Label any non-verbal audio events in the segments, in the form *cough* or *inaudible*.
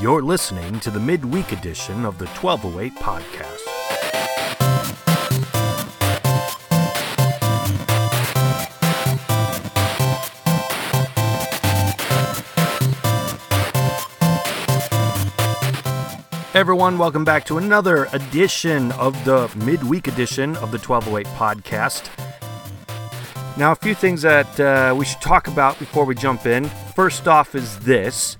You're listening to the midweek edition of the 1208 podcast. Everyone, welcome back to another edition of the midweek edition of the 1208 podcast. Now, a few things that uh, we should talk about before we jump in. First off, is this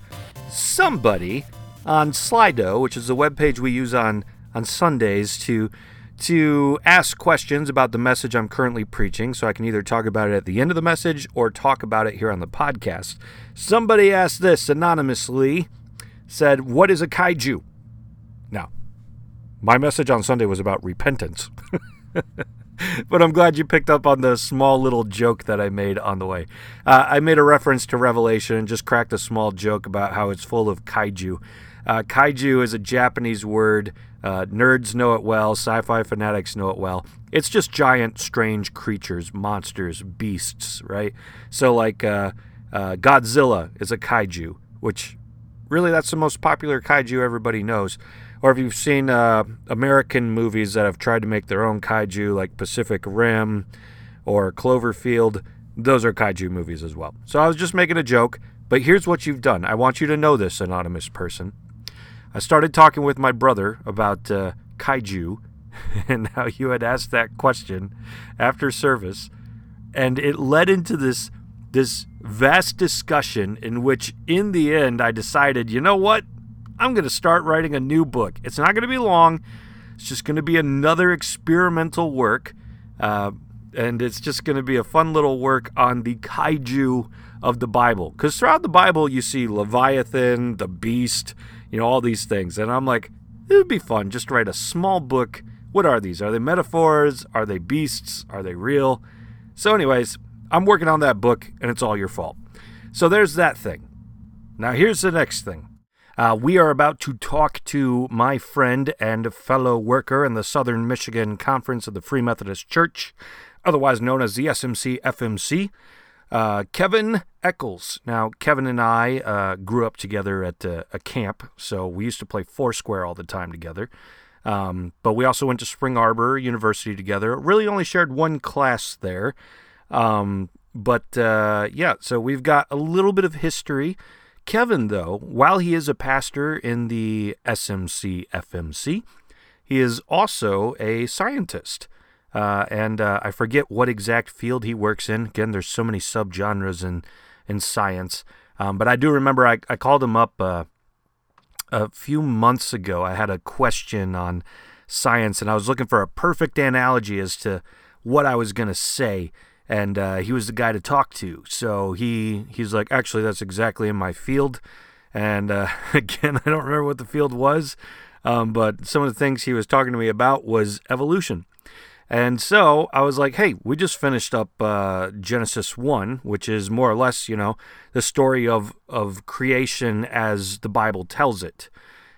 somebody on Slido, which is the webpage we use on, on Sundays to to ask questions about the message I'm currently preaching, so I can either talk about it at the end of the message or talk about it here on the podcast. Somebody asked this anonymously, said, What is a kaiju? Now, my message on Sunday was about repentance. *laughs* but I'm glad you picked up on the small little joke that I made on the way. Uh, I made a reference to Revelation and just cracked a small joke about how it's full of kaiju. Uh, kaiju is a Japanese word. Uh, nerds know it well. Sci fi fanatics know it well. It's just giant, strange creatures, monsters, beasts, right? So, like uh, uh, Godzilla is a kaiju, which really that's the most popular kaiju everybody knows or if you've seen uh, American movies that have tried to make their own kaiju, like Pacific Rim or Cloverfield, those are kaiju movies as well. So I was just making a joke, but here's what you've done. I want you to know this, anonymous person. I started talking with my brother about uh, kaiju *laughs* and how you had asked that question after service, and it led into this this vast discussion in which in the end I decided, you know what? I'm going to start writing a new book. It's not going to be long, it's just going to be another experimental work. Uh, and it's just going to be a fun little work on the kaiju of the Bible. Because throughout the Bible, you see Leviathan, the beast, you know, all these things. And I'm like, it would be fun just to write a small book. What are these? Are they metaphors? Are they beasts? Are they real? So, anyways, I'm working on that book, and it's all your fault. So, there's that thing. Now, here's the next thing. Uh, we are about to talk to my friend and fellow worker in the Southern Michigan Conference of the Free Methodist Church, otherwise known as the SMC FMC, uh, Kevin Eccles. Now, Kevin and I uh, grew up together at uh, a camp, so we used to play Foursquare all the time together. Um, but we also went to Spring Arbor University together. Really only shared one class there. Um, but uh, yeah, so we've got a little bit of history. Kevin, though, while he is a pastor in the SMC FMC, he is also a scientist. Uh, and uh, I forget what exact field he works in. Again, there's so many subgenres in, in science. Um, but I do remember I, I called him up uh, a few months ago. I had a question on science, and I was looking for a perfect analogy as to what I was going to say and uh, he was the guy to talk to. So he he's like, actually, that's exactly in my field. And uh, *laughs* again, I don't remember what the field was, um, but some of the things he was talking to me about was evolution. And so I was like, hey, we just finished up uh, Genesis 1, which is more or less, you know, the story of, of creation as the Bible tells it.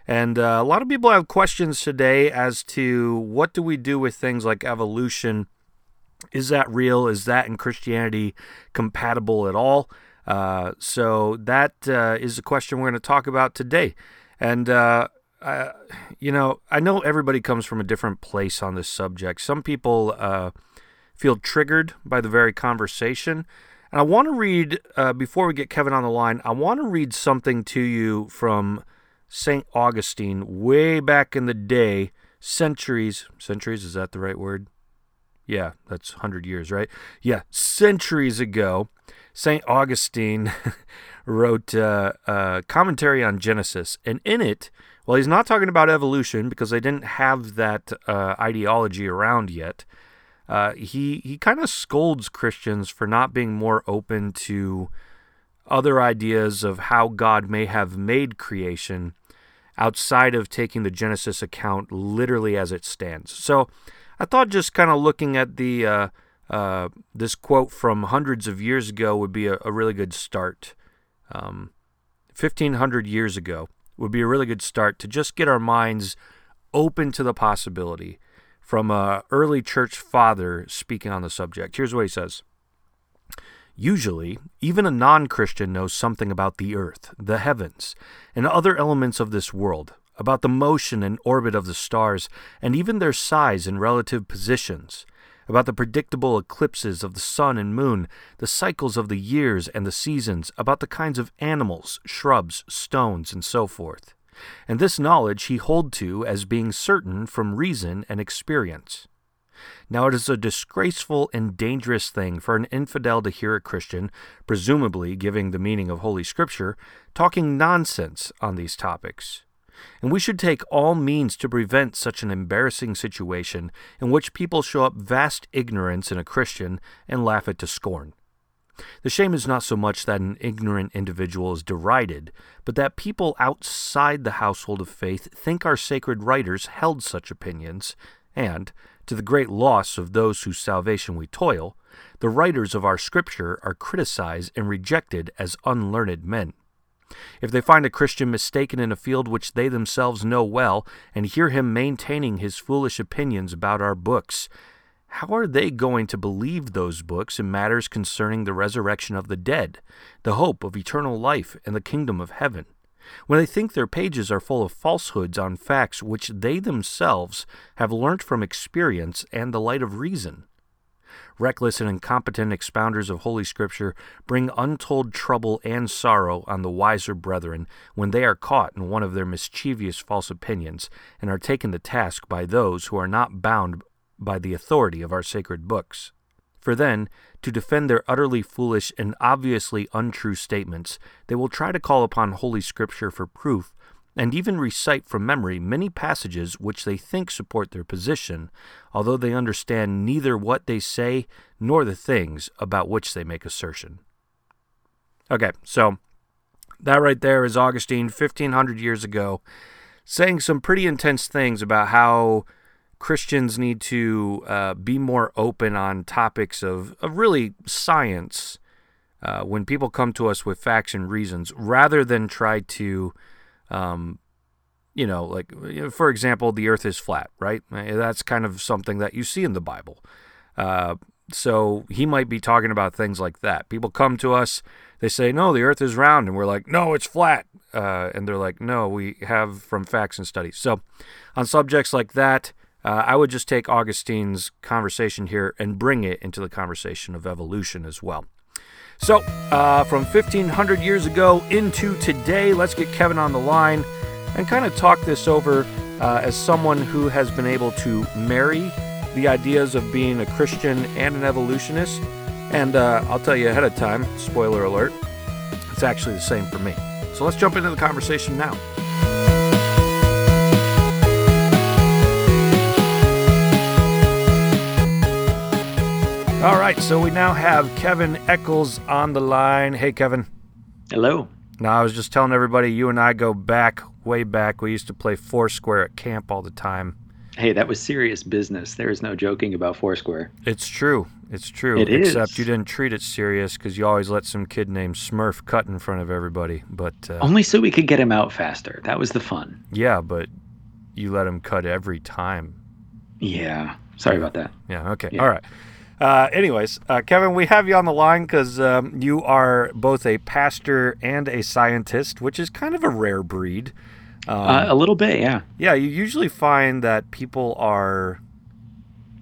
And uh, a lot of people have questions today as to what do we do with things like evolution is that real? Is that in Christianity compatible at all? Uh, so that uh, is a question we're going to talk about today. And, uh, you know, I know everybody comes from a different place on this subject. Some people uh, feel triggered by the very conversation. And I want to read, uh, before we get Kevin on the line, I want to read something to you from St. Augustine way back in the day, centuries, centuries, is that the right word? Yeah, that's 100 years, right? Yeah, centuries ago, St. Augustine *laughs* wrote uh, a commentary on Genesis. And in it, well, he's not talking about evolution because they didn't have that uh, ideology around yet. Uh, he he kind of scolds Christians for not being more open to other ideas of how God may have made creation outside of taking the Genesis account literally as it stands. So I thought just kind of looking at the uh, uh, this quote from hundreds of years ago would be a, a really good start. Um, 1500 years ago would be a really good start to just get our minds open to the possibility from a early church father speaking on the subject. Here's what he says. Usually, even a non Christian knows something about the earth, the heavens, and other elements of this world, about the motion and orbit of the stars, and even their size and relative positions, about the predictable eclipses of the sun and moon, the cycles of the years and the seasons, about the kinds of animals, shrubs, stones, and so forth. And this knowledge he hold to as being certain from reason and experience. Now, it is a disgraceful and dangerous thing for an infidel to hear a Christian, presumably giving the meaning of Holy Scripture, talking nonsense on these topics. And we should take all means to prevent such an embarrassing situation in which people show up vast ignorance in a Christian and laugh it to scorn. The shame is not so much that an ignorant individual is derided, but that people outside the household of faith think our sacred writers held such opinions, and, to the great loss of those whose salvation we toil, the writers of our Scripture are criticized and rejected as unlearned men. If they find a Christian mistaken in a field which they themselves know well, and hear him maintaining his foolish opinions about our books, how are they going to believe those books in matters concerning the resurrection of the dead, the hope of eternal life, and the kingdom of heaven? when they think their pages are full of falsehoods on facts which they themselves have learnt from experience and the light of reason. Reckless and incompetent expounders of Holy Scripture bring untold trouble and sorrow on the wiser brethren when they are caught in one of their mischievous false opinions and are taken to task by those who are not bound by the authority of our sacred books. For then, to defend their utterly foolish and obviously untrue statements, they will try to call upon Holy Scripture for proof, and even recite from memory many passages which they think support their position, although they understand neither what they say nor the things about which they make assertion. Okay, so that right there is Augustine, 1500 years ago, saying some pretty intense things about how Christians need to uh, be more open on topics of, of really science uh, when people come to us with facts and reasons rather than try to, um, you know, like, for example, the earth is flat, right? Uh, that's kind of something that you see in the Bible. Uh, so he might be talking about things like that. People come to us, they say, no, the earth is round. And we're like, no, it's flat. Uh, and they're like, no, we have from facts and studies. So on subjects like that, uh, I would just take Augustine's conversation here and bring it into the conversation of evolution as well. So, uh, from 1500 years ago into today, let's get Kevin on the line and kind of talk this over uh, as someone who has been able to marry the ideas of being a Christian and an evolutionist. And uh, I'll tell you ahead of time, spoiler alert, it's actually the same for me. So let's jump into the conversation now. All right, so we now have Kevin Eccles on the line. Hey, Kevin. Hello. Now, I was just telling everybody, you and I go back, way back. We used to play Foursquare at camp all the time. Hey, that was serious business. There is no joking about Foursquare. It's true. It's true. It Except is. you didn't treat it serious because you always let some kid named Smurf cut in front of everybody. But uh, Only so we could get him out faster. That was the fun. yeah, but you let him cut every time. Yeah. Sorry about that. Yeah. Okay. Yeah. All right. Uh, anyways, uh, Kevin, we have you on the line because um, you are both a pastor and a scientist, which is kind of a rare breed. Um, uh, a little bit, yeah. yeah, you usually find that people are.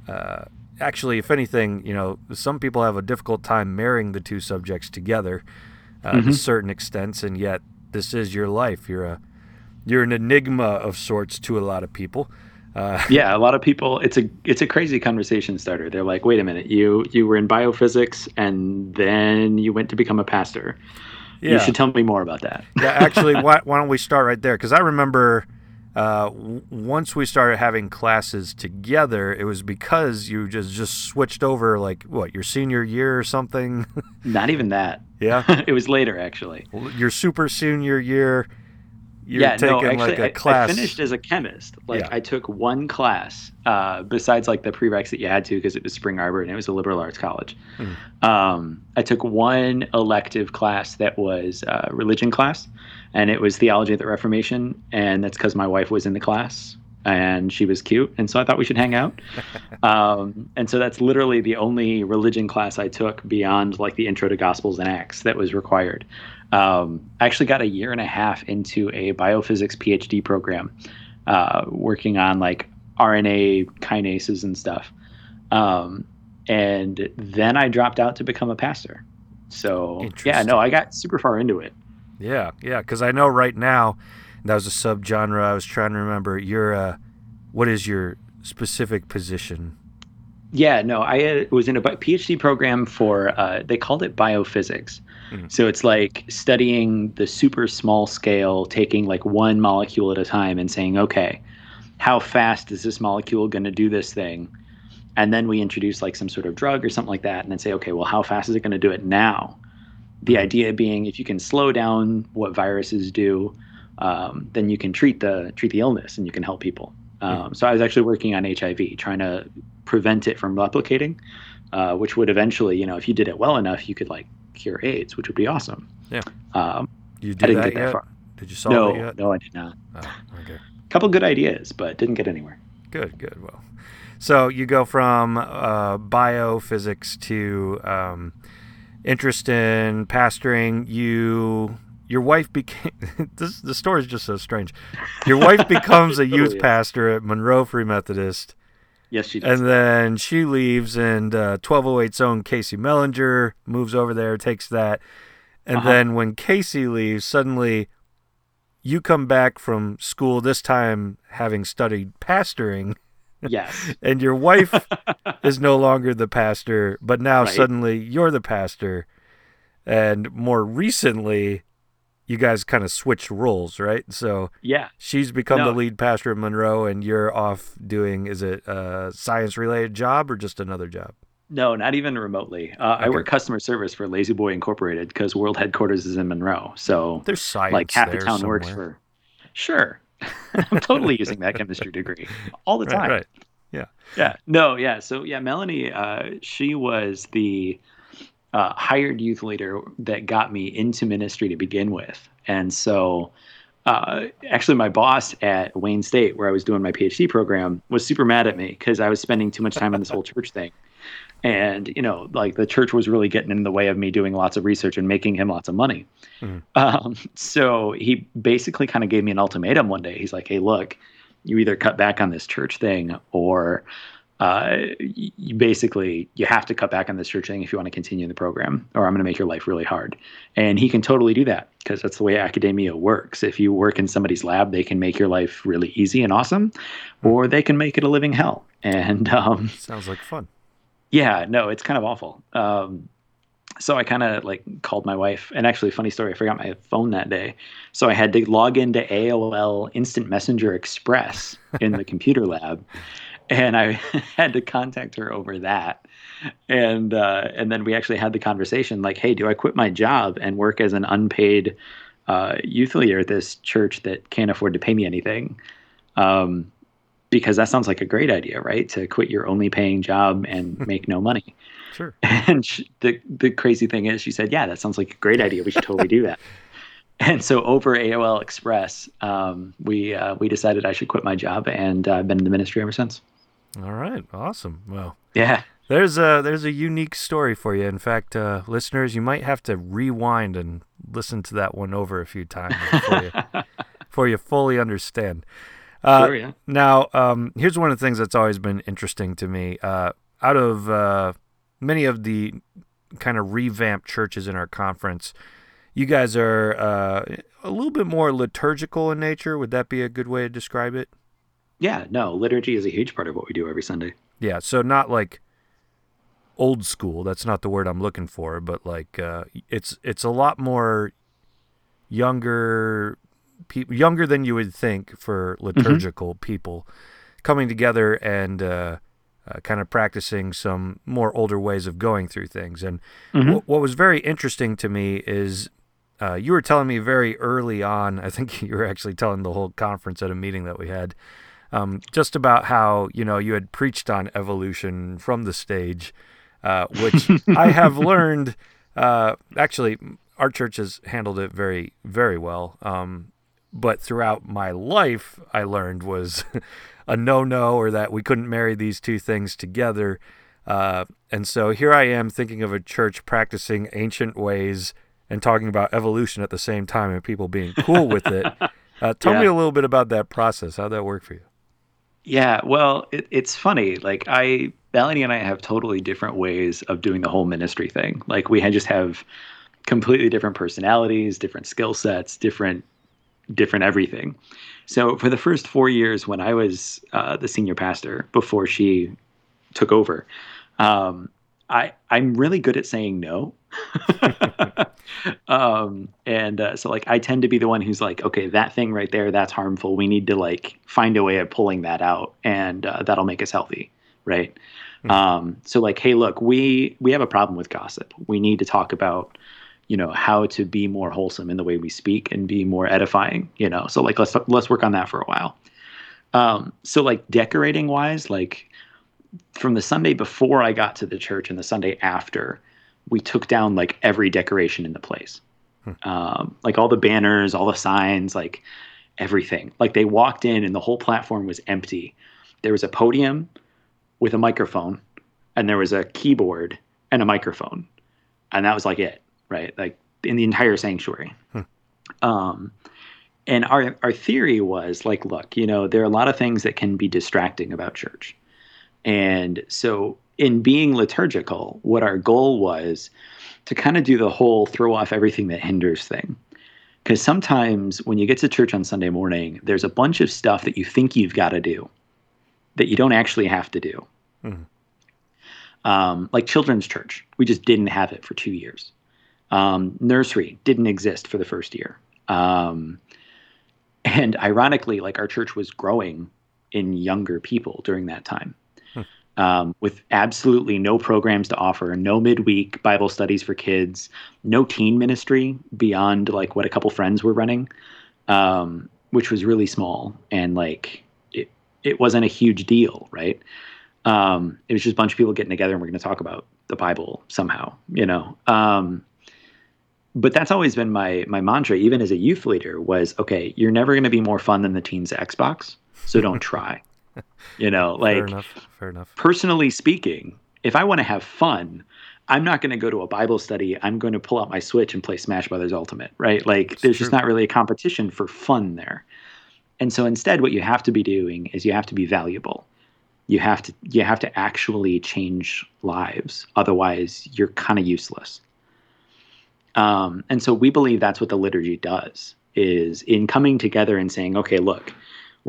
Uh, actually, if anything, you know, some people have a difficult time marrying the two subjects together uh, to Mhm. certain extents, and yet this is your life. You're a you're an enigma of sorts to a lot of people. Uh, Yeah, a lot of people it's a it's a crazy conversation starter. They're like, "Wait a minute. You you were in biophysics and then you went to become a pastor. yeah. You should tell me more about that." yeah, actually, *laughs* why, why don't we start right there? Because I remember uh, w- once we started having classes together, it was because you just just switched over, like what your senior year or something. *laughs* Not even that. yeah, *laughs* it was later actually. your super senior year. You're yeah, taking no, actually, like a I- class. I, finished as a chemist. Like Yeah. I took one class uh, besides like the prereqs that you had to because it was Spring Arbor and it was a liberal arts college. Hmm. Um, I took one elective class that was uh, religion class, and it was theology of the Reformation, and that's because my wife was in the class. and she was cute, and so I thought we should hang out. *laughs* um, and so that's literally the only religion class I took beyond like the Intro to Gospels and Acts that was required. Um, I actually got a year and a half into a biophysics PhD program, uh, working on like RNA kinases and stuff. Um, and then I dropped out to become a pastor. So yeah, no, I got super far into it. Yeah, yeah, because I know right now that was a subgenre. I was trying to remember. Your uh, what is your specific position? Yeah, no, I uh, was in a PhD program for uh, they called it biophysics. Mm-hmm. So it's like studying the super small scale, taking like one molecule at a time and saying, okay, how fast is this molecule going to do this thing? And then we introduce like some sort of drug or something like that, and then say, okay, well, how fast is it going to do it now? The mm-hmm. idea being, if you can slow down what viruses do, um, then you can treat the treat the illness and you can help people. Um, mm-hmm. So I was actually working on HIV, trying to prevent it from replicating, uh, which would eventually, you know, if you did it well enough, you could like cure AIDS, which would be awesome. Yeah. Um, you did I didn't that get that yet? far. Did you solve no, it yet? No, I did not. Oh, okay. A couple good ideas, but didn't get anywhere. Good, good. Well, so you go from uh, biophysics to um, interest in pastoring. You, your wife became. *laughs* this the story is just so strange. Your wife *laughs* becomes a youth pastor at Monroe Free Methodist. Yes, she does. And then she leaves, and uh, 1208's own Casey Mellinger moves over there, takes that. And Uh-huh. then when Casey leaves, suddenly you come back from school, this time having studied pastoring, yes. *laughs* and your wife *laughs* is no longer the pastor, but now Right. suddenly you're the pastor. And more recently, you guys kind of switched roles, right? So Yeah. she's become the lead pastor at Monroe, and you're off doing is it a science related job or just another job? No, not even remotely. Uh, I work customer service for La-Z-Boy Incorporated because world headquarters is in Monroe. So There's science like half the town works for. Sure. *laughs* I'm totally *laughs* using that chemistry degree all the right, time. right. Yeah. No, yeah. So yeah, Melanie, uh, she was the uh, hired youth leader that got me into ministry to begin with. And so uh, actually my boss at Wayne State, where I was doing my PhD program, was super mad at me because I was spending too much time on this whole church thing. And, you know, like the church was really getting in the way of me doing lots of research and making him lots of money. Mhm. Um, so he basically kind of gave me an ultimatum one day. He's like, hey, look, you either cut back on this church thing or uh, you basically you have to cut back on this church thing if you want to continue in the program or i'm going to make your life really hard. And he can totally do that because that's the way academia works. If you work in somebody's lab they can make your life really easy and awesome or they can make it a living hell. And um, Sounds like fun. yeah, no, it's kind of awful. Um, so I kind of like called my wife, and actually, funny story, I forgot my phone that day, so I had to log into AOL Instant Messenger Express in the *laughs* computer lab, and I *laughs* had to contact her over that, and uh, and then we actually had the conversation like, hey, do I quit my job and work as an unpaid uh, youth leader at this church that can't afford to pay me anything? Um, because that sounds like a great idea, right? To quit your only paying job and *laughs* make no money. Sure. *laughs* And she, the the crazy thing is, she said, "Yeah, that sounds like a great idea. We should totally do that." And so over AOL Express, um, we uh, we decided I should quit my job, and uh, I've been in the ministry ever since. All right. Awesome. Well, Yeah, there's a there's a unique story for you. In fact, uh, listeners, you might have to rewind and listen to that one over a few times before you, *laughs* before you fully understand. Uh, sure, yeah. Now, um, here's one of the things that's always been interesting to me. Uh, out of uh, many of the kind of revamped churches in our conference, you guys are uh, a little bit more liturgical in nature. Would that be a good way to describe it? Yeah, no, liturgy is a huge part of what we do every Sunday. Yeah. So not like old school. That's not the word I'm looking for, but like uh, it's it's a lot more younger people, younger than you would think for liturgical people, coming together and uh, uh, kind of practicing some more older ways of going through things. And Mhm. wh- what was very interesting to me is. Uh, you were telling me very early on, I think *laughs* you were actually telling the whole conference at a meeting that we had, um, just about how you know you had preached on evolution from the stage, uh, which I have *laughs* learned. Uh, actually, our church has handled it very, very well. Um, but throughout my life, I learned was *laughs* a no no or that we couldn't marry these two things together. Uh, and so here I am thinking of a church practicing ancient ways and talking about evolution at the same time and people being cool with it. *laughs* Uh, tell yeah. me a little bit about that process. How'd that work for you? Yeah, well, it, it's funny. Like I, Melanie and I have totally different ways of doing the whole ministry thing. Like we just have completely different personalities, different skill sets, different, different everything. So for the first four years when I was uh, the senior pastor before she took over, um, I I'm really good at saying no. *laughs* um, and uh, so like I tend to be the one who's like, okay, that thing right there, that's harmful. We need to like find a way of pulling that out, and uh, that'll make us healthy, right? Mm-hmm. Um, so like, hey, look, we we have a problem with gossip. We need to talk about you know how to be more wholesome in the way we speak and be more edifying you know so like let's let's work on that for a while um so like decorating wise like from the sunday before i got to the church and the sunday after we took down like every decoration in the place. Hmm. Um, like all the banners, all the signs, like everything. Like they walked in and the whole platform was empty. There was a podium with a microphone, and there was a keyboard and a microphone, and that was like it, right? Like in the entire sanctuary. Hmm. Um, and our our theory was like, look, you know, there are a lot of things that can be distracting about church, and so in being liturgical, what our goal was to kind of do the whole throw off everything that hinders thing. Because sometimes when you get to church on Sunday morning, there's a bunch of stuff that you think you've got to do that you don't actually have to do. Mm-hmm. Um, like children's church, we just didn't have it for two years. Um, nursery didn't exist for the first year. Um, and ironically, like our church was growing in younger people during that time um, with absolutely no programs to offer, no midweek Bible studies for kids, no teen ministry beyond like what a couple friends were running, um, which was really small and like it it wasn't a huge deal, right? Um, it was just a bunch of people getting together and we're going to talk about the Bible somehow, you know. Um, but that's always been my my mantra, even as a youth leader, was okay. You're never going to be more fun than the teens' Xbox, so don't *laughs* try *laughs* you know, like fair enough. Fair enough. Personally speaking, if I want to have fun, I'm not going to go to a Bible study. I'm going to pull out my Switch and play Smash Brothers Ultimate, right? Like That's there's true. just not really a competition for fun there. And so instead what you have to be doing is you have to be valuable. You have to you have to actually change lives. Otherwise, you're kind of useless. Um, and so we believe that's what the liturgy does is in coming together and saying, okay, look,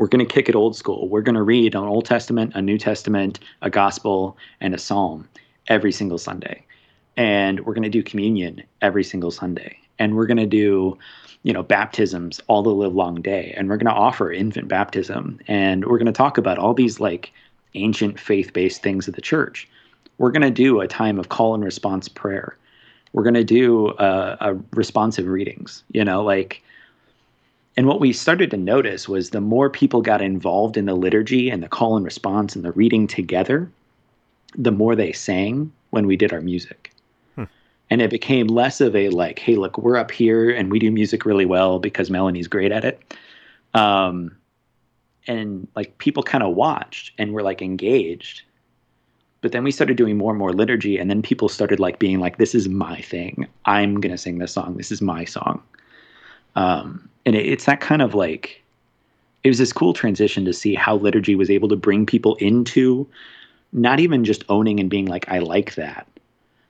we're going to kick it old school. We're going to read an Old Testament, a New Testament, a gospel, and a psalm every single Sunday. And we're going to do communion every single Sunday. And we're going to do, you know, baptisms all the live long day. And we're going to offer infant baptism. And we're going to talk about all these like ancient faith based things of the church. We're going to do a time of call and response prayer. We're going to do a, a responsive readings, you know, like and what we started to notice was the more people got involved in the liturgy and the call and response and the reading together, the more they sang when we did our music. Hmm. And it became less of a like, hey, look, we're up here and we do music really well because Melanie's great at it. Um, and like people kind of watched and were like engaged. But then we started doing more and more liturgy, and then people started like being like, this is my thing. I'm going to sing this song. This is my song. Um, and it, it's that kind of like it was this cool transition to see how liturgy was able to bring people into not even just owning and being like i like that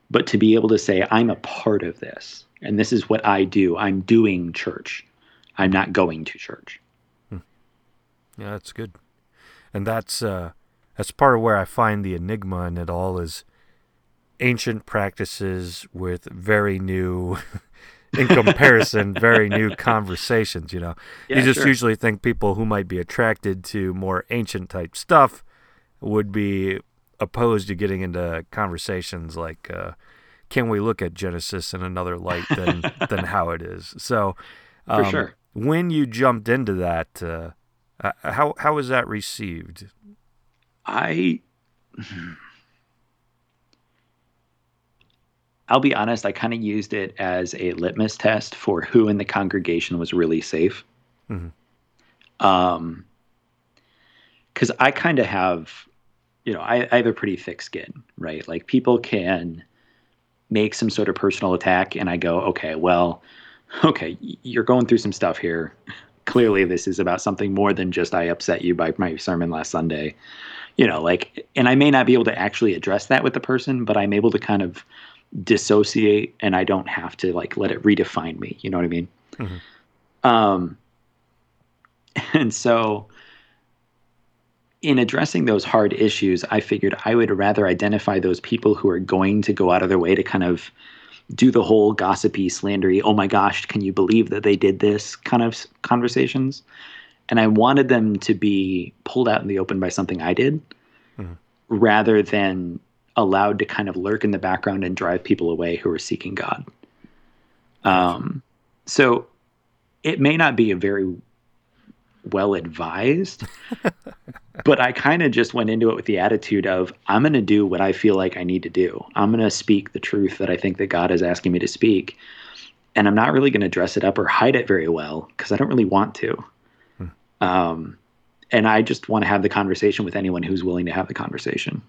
but to be able to say i'm a part of this and this is what i do. I'm doing church. I'm not going to church. Hmm. yeah that's good. And that's uh that's part of where i find the enigma in it all is ancient practices with very new *laughs* in comparison, very new conversations. You know, yeah, you just sure. usually think people who might be attracted to more ancient type stuff would be opposed to getting into conversations like, uh, can we look at Genesis in another light than *laughs* than how it is? So, um, for sure. When you jumped into that, uh, uh how how was that received? I. I'll be honest, I kind of used it as a litmus test for who in the congregation was really safe. Mm-hmm. Um, because I kind of have, you know, I, I have a pretty thick skin, right? Like people can make some sort of personal attack, and I go, okay, well, okay, you're going through some stuff here. *laughs* Clearly, this is about something more than just I upset you by my sermon last Sunday. You know, like, and I may not be able to actually address that with the person, but I'm able to kind of dissociate and I don't have to like let it redefine me. You know what I mean? Mm-hmm. Um, *laughs* and so in addressing those hard issues, I figured I would rather identify those people who are going to go out of their way to kind of do the whole gossipy, slandery, oh my gosh, can you believe that they did this kind of conversations. And I wanted them to be pulled out in the open by something I did mm-hmm. rather than allowed to kind of lurk in the background and drive people away who are seeking God. Um, so it may not be a very well advised, *laughs* but I kind of just went into it with the attitude of I'm going to do what I feel like I need to do. I'm going to speak the truth that I think that God is asking me to speak. And I'm not really going to dress it up or hide it very well because I don't really want to. Hmm. Um, and I just want to have the conversation with anyone who's willing to have the conversation.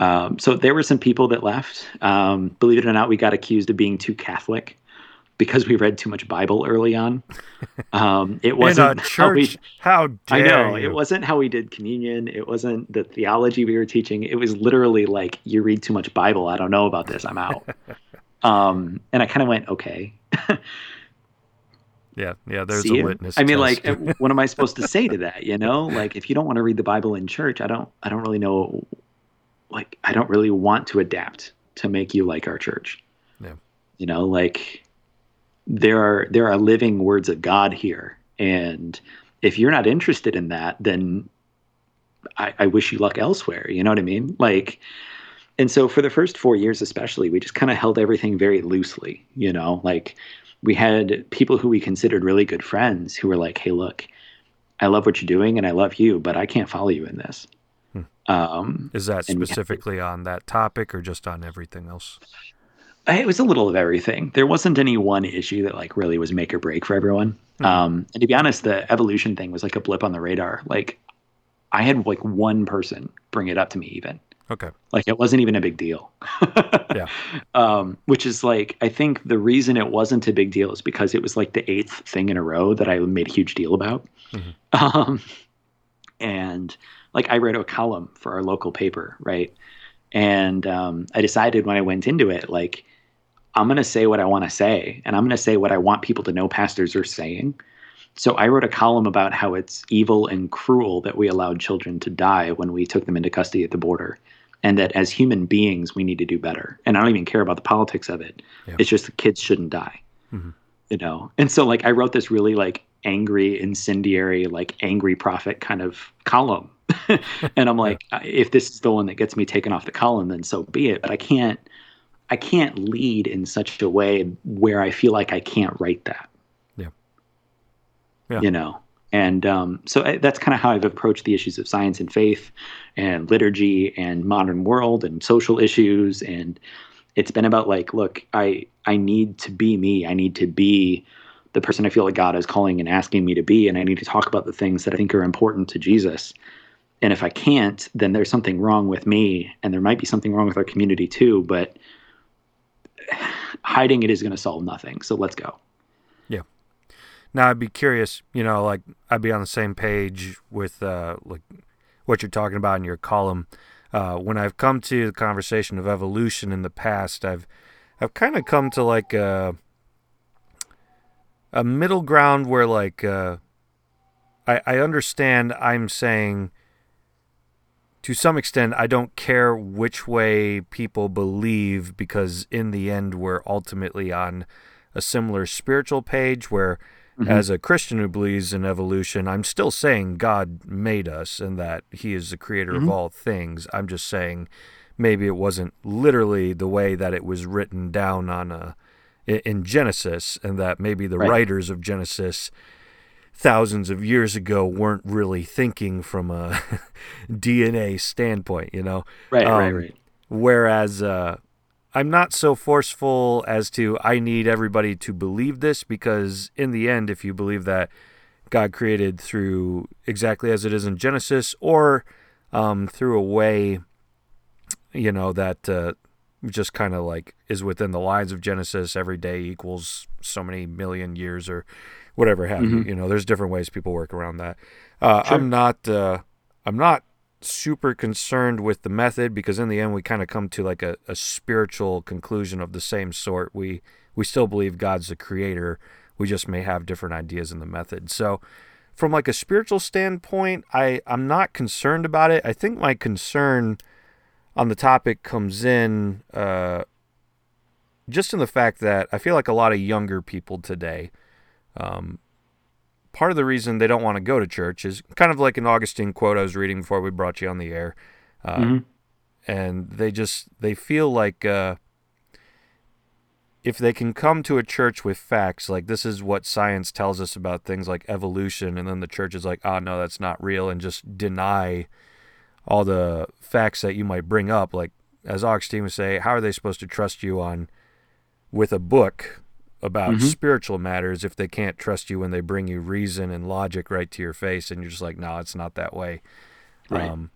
Um, so there were some people that left. Um, believe it or not, we got accused of being too Catholic because we read too much Bible early on. *laughs* Um, it wasn't how we. How I know you. it wasn't how we did communion. It wasn't the theology we were teaching. It was literally like you read too much Bible. I don't know about this. I'm out. *laughs* um, and I kind of went okay. *laughs* yeah, yeah. There's See a witness. I mean, like, what am I supposed to say to that? You know, like if you don't want to read the Bible in church, I don't. I don't really know. Like, I don't really want to adapt to make you like our church. Yeah. You know, like there are there are living words of God here, and if you're not interested in that, then I, I wish you luck elsewhere. You know what I mean? Like, and so for the first four years, especially, we just kind of held everything very loosely. You know, like we had people who we considered really good friends who were like, "Hey, look, I love what you're doing, and I love you, but I can't follow you in this." Um, Is that specifically on that topic, or just on everything else? it was a little of everything. There wasn't any one issue that like really was make or break for everyone. Mm-hmm. Um, and to be honest, the evolution thing was like a blip on the radar. Like I had like one person bring it up to me even. Okay. Like it wasn't even a big deal. *laughs* yeah. Um, which is like I think the reason it wasn't a big deal is because it was like the eighth thing in a row that I made a huge deal about. Mm-hmm. *laughs* Um, and like I wrote a column for our local paper, right? And um, I decided when I went into it, like I'm going to say what I want to say, and I'm going to say what I want people to know pastors are saying. So I wrote a column about how it's evil and cruel that we allowed children to die when we took them into custody at the border. And that as human beings, we need to do better. And I don't even care about the politics of it. Yeah. It's just the kids shouldn't die. Mm-hmm. You know? And so like I wrote this really like angry, incendiary, like angry prophet kind of column. *laughs* and I'm like, yeah. if this is the one that gets me taken off the column, then so be it. But I can't I can't lead in such a way where I feel like I can't write that. Yeah. Yeah. You know, and um, so I, that's kind of how I've approached the issues of science and faith and liturgy and modern world and social issues. And it's been about like, look, I, I need to be me. I need to be the person I feel like God is calling and asking me to be. And I need to talk about the things that I think are important to Jesus. And if I can't, then there's something wrong with me. And there might be something wrong with our community too. But *sighs* hiding it is going to solve nothing. So let's go. Yeah. Now I'd be curious, you know, like I'd be on the same page with uh, like what you're talking about in your column. Uh, when I've come to the conversation of evolution in the past, I've I've kind of come to like a, a middle ground where like uh, I I understand I'm saying to some extent, I don't care which way people believe because in the end, we're ultimately on a similar spiritual page where, mm-hmm. as a Christian who believes in evolution, I'm still saying God made us and that He is the creator mm-hmm. of all things. I'm just saying maybe it wasn't literally the way that it was written down on a in Genesis, and that maybe the right. writers of Genesis thousands of years ago weren't really thinking from a *laughs* DNA standpoint, you know. Right, um, right, right. Whereas, uh, I'm not so forceful as to I need everybody to believe this because in the end, if you believe that God created through exactly as it is in Genesis or um, through a way, you know, that uh, just kind of like is within the lines of Genesis, every day equals so many million years or whatever have mm-hmm. you. You know, there's different ways people work around that. Uh, sure. I'm not. Uh, I'm not super concerned with the method because in the end we kind of come to like a, a spiritual conclusion of the same sort. We we still believe God's the creator. We just may have different ideas in the method. So from like a spiritual standpoint, I, I'm not concerned about it. I think my concern on the topic comes in uh, just in the fact that I feel like a lot of younger people today, um, part of the reason they don't want to go to church is kind of like an Augustine quote I was reading before we brought you on the air. Uh, mm-hmm. And they just, they feel like uh, if they can come to a church with facts, like this is what science tells us about things like evolution, and then the church is like, oh, no, that's not real, and just deny all the facts that you might bring up. Like, as Augustine would say, how are they supposed to trust you on with a book about mm-hmm. spiritual matters if they can't trust you when they bring you reason and logic right to your face and you're just like no it's not that way right. Um,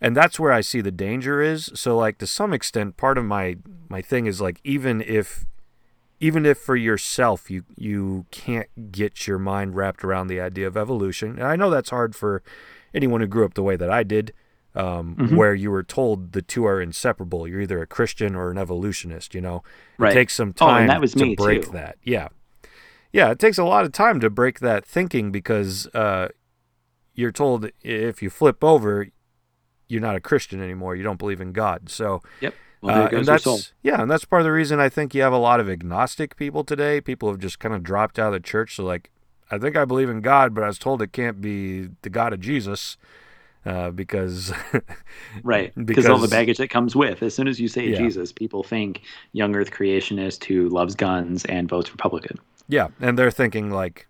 and that's where i see the danger is so like to some extent part of my my thing is like even if even if for yourself you you can't get your mind wrapped around the idea of evolution and i know that's hard for anyone who grew up the way that i did um, mm-hmm. where you were told the two are inseparable. You're either a Christian or an evolutionist. You know, right. it takes some time oh, to break too. that. Yeah, yeah, it takes a lot of time to break that thinking because uh, you're told if you flip over, you're not a Christian anymore. You don't believe in God. So yep. Well, uh, and that's yeah, and that's part of the reason I think you have a lot of agnostic people today. People have just kind of dropped out of the church. So like, I think I believe in God, but I was told it can't be the God of Jesus uh, because *laughs* right because all the baggage that comes with as soon as you say yeah. jesus people think young earth creationist who loves guns and votes republican yeah and they're thinking like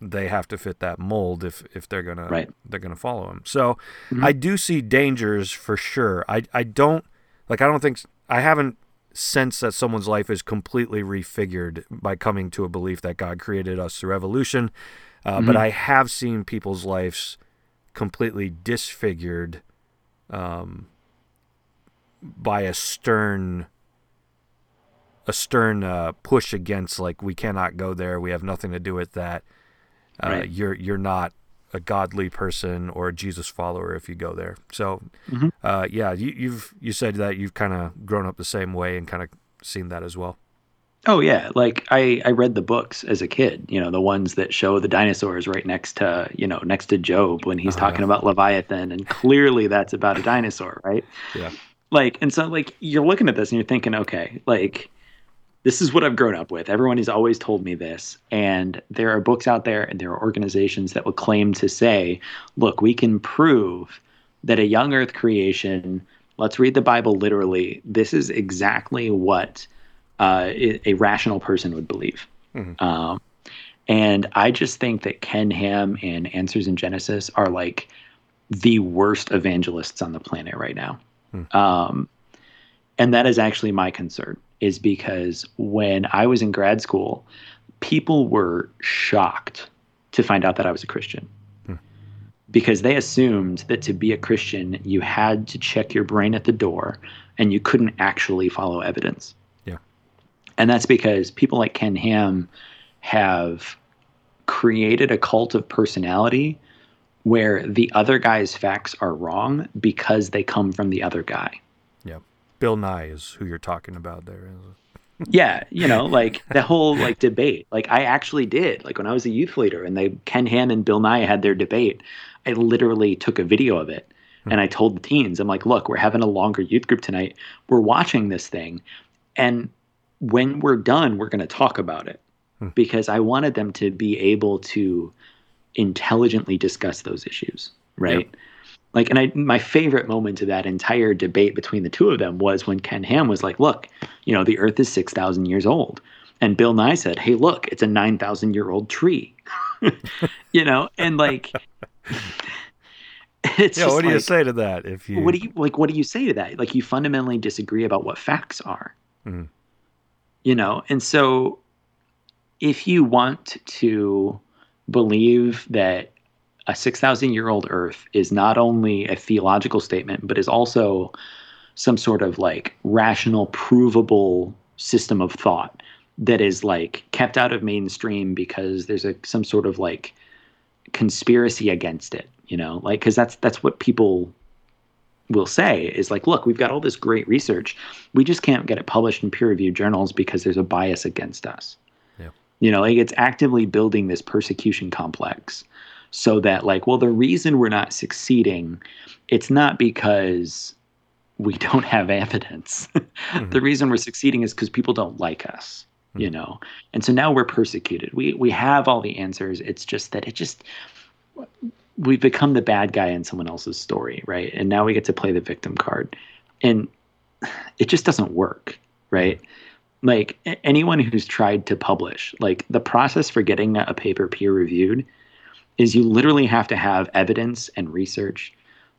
they have to fit that mold if if they're gonna right. they're gonna follow him so mm-hmm. i do see dangers for sure i i don't like i don't think i haven't sensed that someone's life is completely refigured by coming to a belief that god created us through evolution uh, mm-hmm. but i have seen people's lives completely disfigured um, by a stern a stern uh, push against like we cannot go there we have nothing to do with that uh, right. you're you're not a godly person or a Jesus follower if you go there so mm-hmm. uh, yeah you, you've you said that you've kind of grown up the same way and kind of seen that as well Oh yeah, like I I read the books as a kid, you know, the ones that show the dinosaurs right next to, you know, next to Job when he's uh, talking about Leviathan and clearly that's about a dinosaur, right? Yeah. Like and so like you're looking at this and you're thinking, okay, like this is what I've grown up with. Everyone has always told me this. And there are books out there and there are organizations that will claim to say, look, we can prove that a young earth creation, let's read the Bible literally. This is exactly what uh, a rational person would believe. Mm-hmm. Um, and I just think that Ken Ham and Answers in Genesis are like the worst evangelists on the planet right now. Mm. Um, and that is actually my concern, is because when I was in grad school, people were shocked to find out that I was a Christian. Hmm. Because they assumed that to be a Christian, you had to check your brain at the door and you couldn't actually follow evidence. And that's because people like Ken Ham have created a cult of personality where the other guy's facts are wrong because they come from the other guy. Yeah. Bill Nye is who you're talking about there. *laughs* yeah, you know, like the whole like debate. Like I actually did. Like when I was a youth leader and they Ken Ham and Bill Nye had their debate, I literally took a video of it hmm. and I told the teens, I'm like, look, we're having a longer youth group tonight. We're watching this thing. And when we're done, we're going to talk about it hmm. because I wanted them to be able to intelligently discuss those issues, right? Yep. Like, and I, my favorite moment of that entire debate between the two of them was when Ken Ham was like, "Look, you know, the Earth is six thousand years old," and Bill Nye said, "Hey, look, it's a nine thousand year old tree," *laughs* you know, and like. *laughs* it's yeah, what do like, you say to that? If you what do you like? What do you say to that? Like, you fundamentally disagree about what facts are Mm-hmm. You know, and so if you want to believe that a 6,000 year old Earth is not only a theological statement, but is also some sort of like rational, provable system of thought that is like kept out of mainstream because there's a some sort of like conspiracy against it, you know, like because that's that's what people will say is like, look, we've got all this great research, we just can't get it published in peer reviewed journals because there's a bias against us. Yeah. You know, like it's actively building this persecution complex so that like, well, the reason we're not succeeding, it's not because we *laughs* don't have evidence. *laughs* mm-hmm. The reason we're succeeding is because people don't like us, mm-hmm. you know. And so now we're persecuted. We we have all the answers. It's just that it just we've become the bad guy in someone else's story, right? And now we get to play the victim card. And it just doesn't work, right? Like anyone who's tried to publish, like the process for getting a paper peer reviewed is you literally have to have evidence and research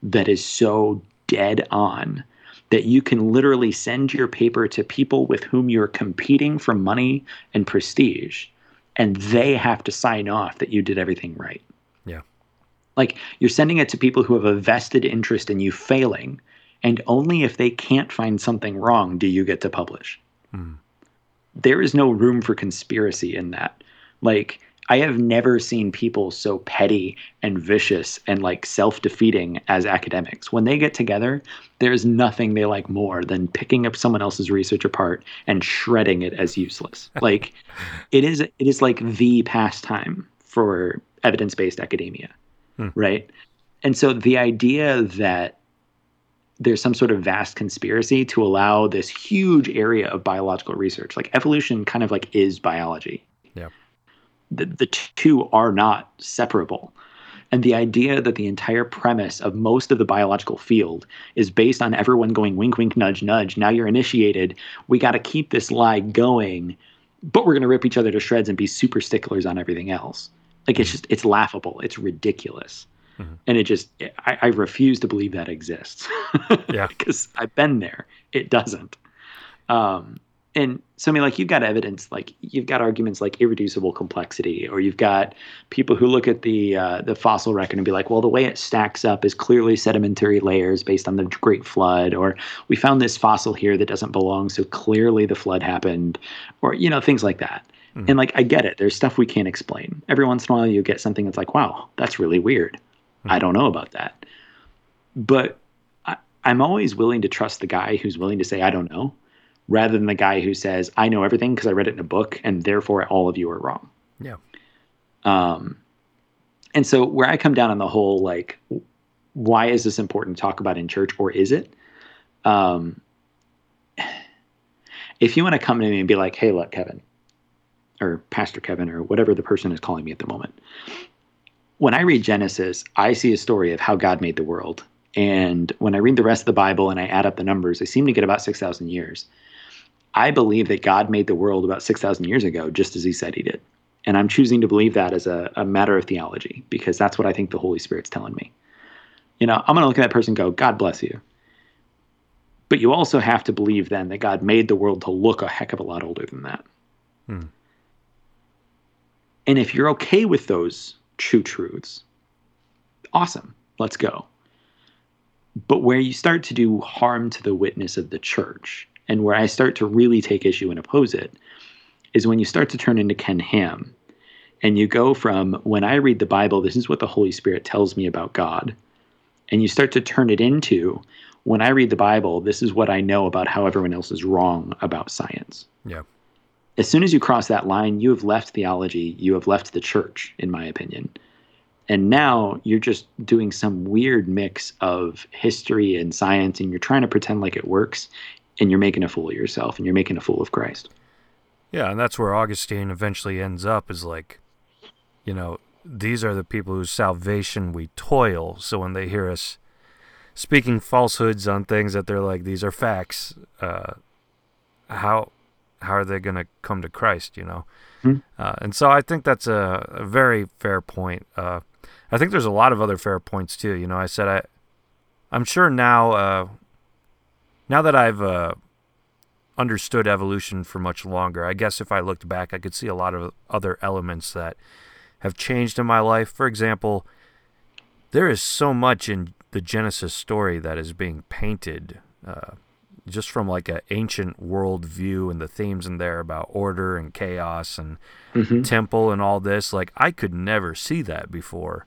that is so dead on that you can literally send your paper to people with whom you're competing for money and prestige and they have to sign off that you did everything right. Like you're sending it to people who have a vested interest in you failing and only if they can't find something wrong do you get to publish. Mm. There is no room for conspiracy in that. Like I have never seen people so petty and vicious and like self defeating as academics. When they get together, there's nothing they like more than picking up someone else's research apart and shredding it as useless. *laughs* like it is it is like the pastime for evidence based academia. Hmm. Right. And so the idea that there's some sort of vast conspiracy to allow this huge area of biological research, like evolution kind of like is biology. Yeah the, the two are not separable. And the idea that the entire premise of most of the biological field is based on everyone going wink, wink, nudge, nudge. Now you're initiated. We got to keep this lie going, but we're going to rip each other to shreds and be super sticklers on everything else. Like it's just, it's laughable. It's ridiculous. Mm-hmm. And it just, I, I refuse to believe that exists. *laughs* yeah. Because I've been there. It doesn't. Um, and so I mean, like you've got evidence, like you've got arguments like irreducible complexity, or you've got people who look at the uh, the fossil record and be like, well, the way it stacks up is clearly sedimentary layers based on the Great Flood, or we found this fossil here that doesn't belong, so clearly the flood happened, or you know things like that. Mm-hmm. And like I get it, there's stuff we can't explain. Every once in a while, you get something that's like, wow, that's really weird. Mm-hmm. I don't know about that, but I, I'm always willing to trust the guy who's willing to say I don't know rather than the guy who says, I know everything because I read it in a book and therefore all of you are wrong. Yeah. Um, and so where I come down on the whole, like, why is this important to talk about in church or is it? Um, *sighs* if you want to come to me and be like, hey, look, Kevin, or Pastor Kevin, or whatever the person is calling me at the moment, when I read Genesis, I see a story of how God made the world. And when I read the rest of the Bible and I add up the numbers, I seem to get about 6,000 years. I believe that God made the world about 6,000 years ago, just as he said he did. And I'm choosing to believe that as a, a matter of theology because that's what I think the Holy Spirit's telling me. You know, I'm going to look at that person and go, God bless you. But you also have to believe then that God made the world to look a heck of a lot older than that. Hmm. And if you're okay with those true truths, awesome, let's go. But where you start to do harm to the witness of the church and where I start to really take issue and oppose it is when you start to turn into Ken Ham and you go from when I read the Bible, this is what the Holy Spirit tells me about God, and you start to turn it into when I read the Bible, this is what I know about how everyone else is wrong about science. Yeah. As soon as you cross that line, you have left theology, you have left the church, in my opinion. And now you're just doing some weird mix of history and science, and you're trying to pretend like it works and you're making a fool of yourself and you're making a fool of Christ. Yeah, and that's where Augustine eventually ends up is like, you know, these are the people whose salvation we toil. So when they hear us speaking falsehoods on things that they're like, these are facts, uh, how how are they going to come to Christ? You know, hmm uh, and so I think that's a, a very fair point. Uh, I think there's a lot of other fair points too. You know, I said I, I'm sure now uh, now that I've uh, understood evolution for much longer. I guess if I looked back, I could see a lot of other elements that have changed in my life. For example, there is so much in the Genesis story that is being painted uh, just from like an ancient world view and the themes in there about order and chaos and mm-hmm. temple and all this. Like I could never see that before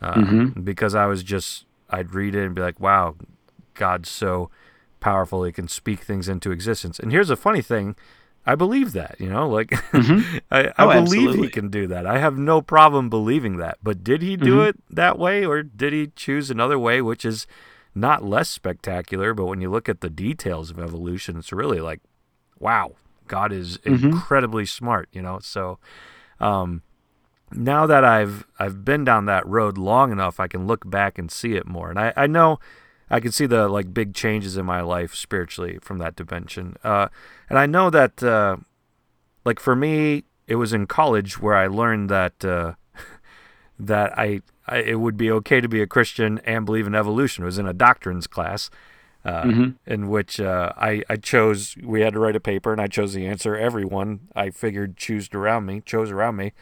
uh, mm-hmm. because I was just I'd read it and be like, wow, God's so powerful he can speak things into existence. And here's a funny thing. I believe that, you know, like *laughs* mm-hmm. I, I oh, believe absolutely. he can do that. I have no problem believing that. But did he do mm-hmm. it that way or did he choose another way, which is not less spectacular? But when you look at the details of evolution, it's really like, wow, God is mm-hmm. incredibly smart, you know? So, um, now that I've I've been down that road long enough, I can look back and see it more. And I, I know I can see the like big changes in my life spiritually from that dimension. Uh, and I know that, uh, like for me, it was in college where I learned that uh, *laughs* that I, I, it would be okay to be a Christian and believe in evolution. It was in a doctrines class. Uh, mm-hmm. In which uh, I, I chose, we had to write a paper, and I chose the answer. Everyone I figured chose around me, chose around me.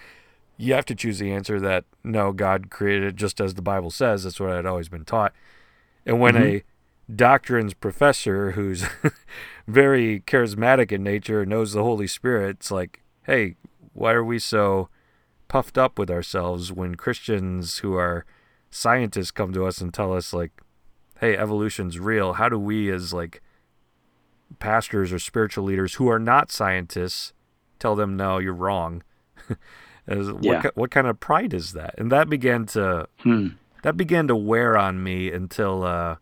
You have to choose the answer that no, God created it just as the Bible says. That's what I'd always been taught. And when mm-hmm. a doctrines professor who's *laughs* very charismatic in nature knows the Holy Spirit, it's like, hey, why are we so puffed up with ourselves when Christians who are scientists come to us and tell us like, hey, evolution's real? How do we as like pastors or spiritual leaders who are not scientists tell them no, you're wrong? *laughs* Yeah. what, what kind of pride is that? And that began to hmm that began to wear on me until uh,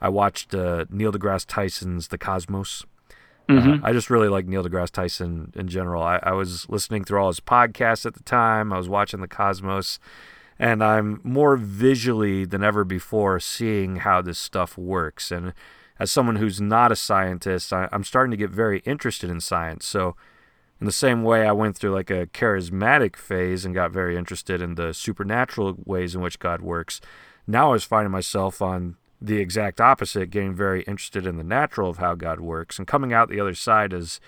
I watched uh, Neil deGrasse Tyson's The Cosmos. Uh, mm-hmm. Uh, I just really like Neil deGrasse Tyson in general. I, I, was listening through all his podcasts at the time. I was watching The Cosmos, and I'm more visually than ever before seeing how this stuff works. And as someone who's not a scientist, I, I'm starting to get very interested in science. So in the same way, I went through like a charismatic phase and got very interested in the supernatural ways in which God works. Now I was finding myself on the exact opposite, getting very interested in the natural of how God works, and coming out the other side as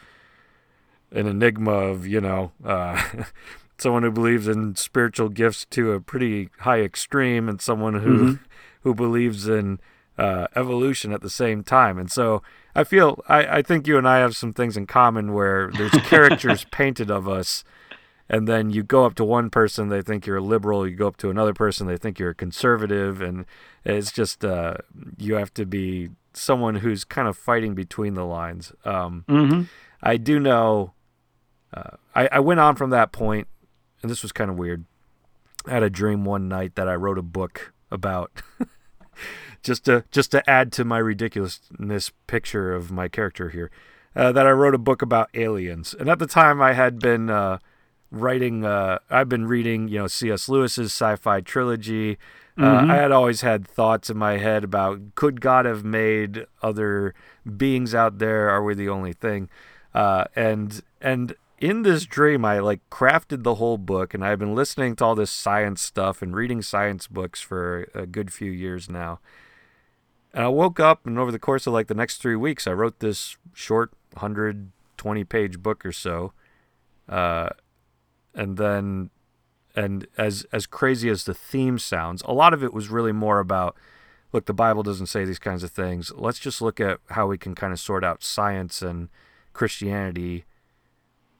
an enigma of, you know, uh, *laughs* someone who believes in spiritual gifts to a pretty high extreme, and someone who mm-hmm. *laughs* who believes in uh, evolution at the same time. And so I feel I, I think you and I have some things in common where there's characters *laughs* painted of us and then you go up to one person they think you're a liberal you go up to another person they think you're a conservative and it's just uh, you have to be someone who's kind of fighting between the lines um, mm-hmm. i do know uh, I, I went on from that point and this was kind of weird i had a dream one night that i wrote a book about *laughs* just to just to add to my ridiculousness picture of my character here, uh, that I wrote a book about aliens. And at the time, I had been uh, writing. Uh, I've been reading, you know, C.S. Lewis's sci-fi trilogy. Uh, mm-hmm. I had always had thoughts in my head about could God have made other beings out there? Are we the only thing? Uh, and and in this dream, I like crafted the whole book, and I've been listening to all this science stuff and reading science books for a good few years now. And I woke up, and over the course of like the next three weeks, I wrote this short 120 page book or so. Uh, and then, and as as crazy as the theme sounds, a lot of it was really more about look, the Bible doesn't say these kinds of things. Let's just look at how we can kind of sort out science and Christianity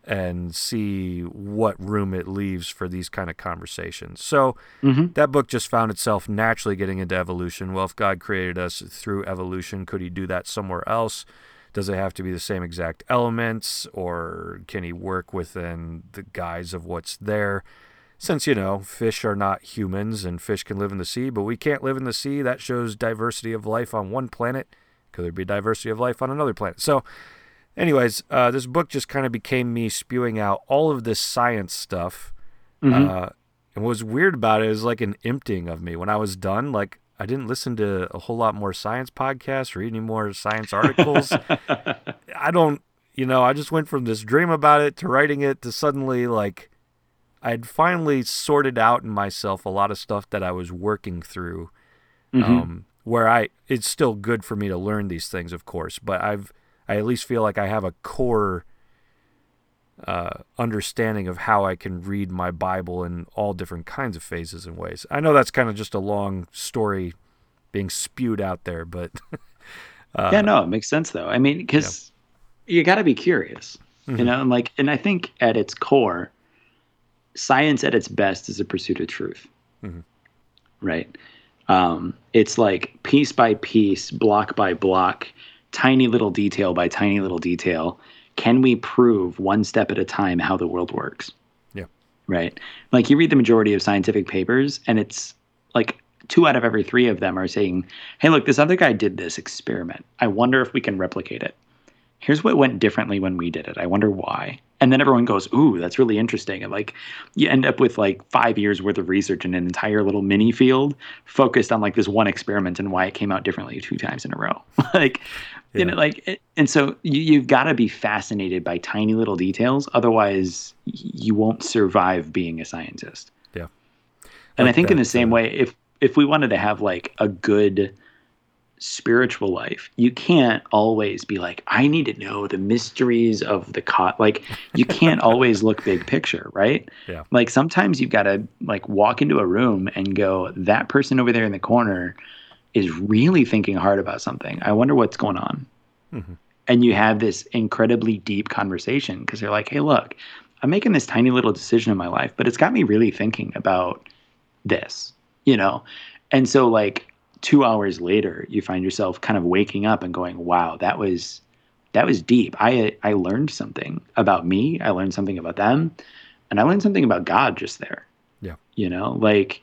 and see what room it leaves for these kind of conversations. So mm-hmm. that book just found itself naturally getting into evolution. Well, if God created us through evolution, could he do that somewhere else? Does it have to be the same exact elements or can he work within the guise of what's there? Since, you know, fish are not humans and fish can live in the sea, but we can't live in the sea, that shows diversity of life on one planet. Could there be diversity of life on another planet? So anyways, uh, this book just kind of became me spewing out all of this science stuff. Mm-hmm. Uh, and what was weird about it is like an emptying of me. When I was done, like I didn't listen to a whole lot more science podcasts, read any more science articles. *laughs* I don't, you know, I just went from this dream about it to writing it to suddenly like I'd finally sorted out in myself a lot of stuff that I was working through. Mm-hmm. Um, where I, it's still good for me to learn these things, of course, but I've, I at least feel like I have a core uh, understanding of how I can read my Bible in all different kinds of phases and ways. I know that's kind of just a long story being spewed out there, but *laughs* uh, yeah, no, it makes sense though. I mean, because yeah. you got to be curious, mm-hmm. you know, and like, and I think at its core, science at its best is a pursuit of truth, mm-hmm. right? Um, it's like piece by piece, block by block, tiny little detail by tiny little detail can we prove one step at a time how the world works? Yeah. Right. Like you read the majority of scientific papers, and it's like two out of every three of them are saying, hey, look, this other guy did this experiment. I wonder if we can replicate it. Here's what went differently when we did it. I wonder why. And then everyone goes, ooh, that's really interesting. And like you end up with like five years worth of research in an entire little mini field focused on like this one experiment and why it came out differently two times in a row. *laughs* like yeah. you know like and so you, you've got to be fascinated by tiny little details otherwise you won't survive being a scientist. Yeah. And like i think that, in the same uh, way if if we wanted to have like a good spiritual life you can't always be like i need to know the mysteries of the cot like you can't *laughs* always look big picture right? Yeah. Like sometimes you've got to like walk into a room and go that person over there in the corner is really thinking hard about something. I wonder what's going on. Mm-hmm. And you have this incredibly deep conversation because they're like, hey, look, I'm making this tiny little decision in my life, but it's got me really thinking about this, you know? And so, like, two hours later, you find yourself kind of waking up and going, wow, that was. That was deep. I I learned something about me. I learned something about them, and I learned something about God just there. Yeah. You know, like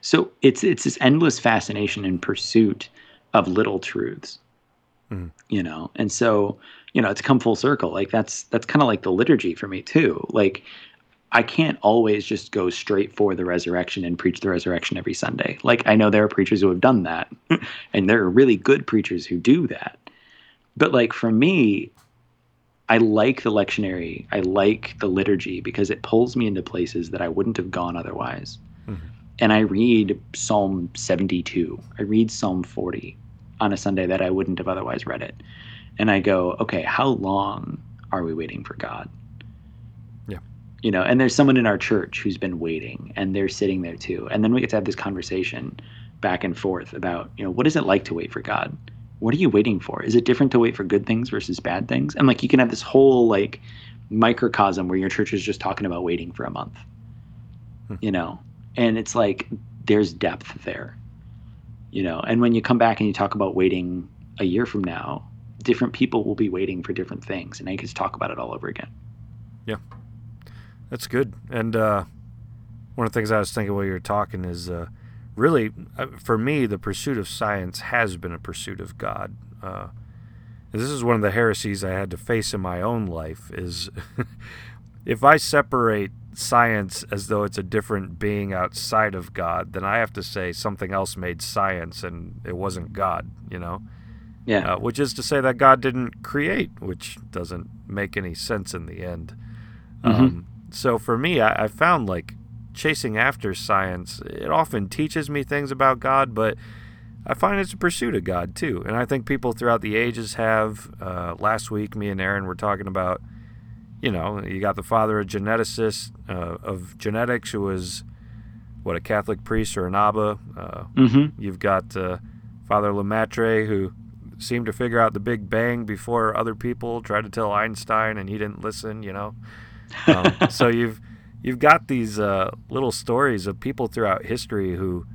so it's it's this endless fascination and pursuit of little truths mm. you know and so you know it's come full circle like that's that's kind of like the liturgy for me too like i can't always just go straight for the resurrection and preach the resurrection every sunday like i know there are preachers who have done that *laughs* and there are really good preachers who do that but like for me I like the lectionary. I like the liturgy because it pulls me into places that I wouldn't have gone otherwise. Mm-hmm and I read Psalm 72, I read Psalm 40 on a Sunday that I wouldn't have otherwise read it. And I go, okay, how long are we waiting for God? Yeah. You know, and there's someone in our church who's been waiting and they're sitting there too. And then we get to have this conversation back and forth about, you know, what is it like to wait for God? What are you waiting for? Is it different to wait for good things versus bad things? And like you can have this whole like microcosm where your church is just talking about waiting for a month. Hmm. You know, and it's like there's depth there you know? And when you come back and you talk about waiting a year from now different people will be waiting for different things and I can just talk about it all over again. Yeah. That's good. And uh, one of the things i was thinking while you were talking is uh, really uh, for me the pursuit of science has been a pursuit of god. Uh, this is one of the heresies i had to face in my own life is *laughs* if i separate science as though it's a different being outside of God, then I have to say something else made science and it wasn't God, you know? Yeah. Uh, which is to say that God didn't create, which doesn't make any sense in the end. Mm-hmm. Um, so for me, I, I found like chasing after science, it often teaches me things about God, but I find it's a pursuit of God too. And I think people throughout the ages have. Uh, last week, me and Aaron were talking about you know, you got the father, of geneticist uh, of genetics, who was what a Catholic priest or an Abba. Uh, mm-hmm. You've got uh, Father Lemaitre, who seemed to figure out the Big Bang before other people tried to tell Einstein, and he didn't listen. You know, um, *laughs* so you've you've got these uh, little stories of people throughout history who,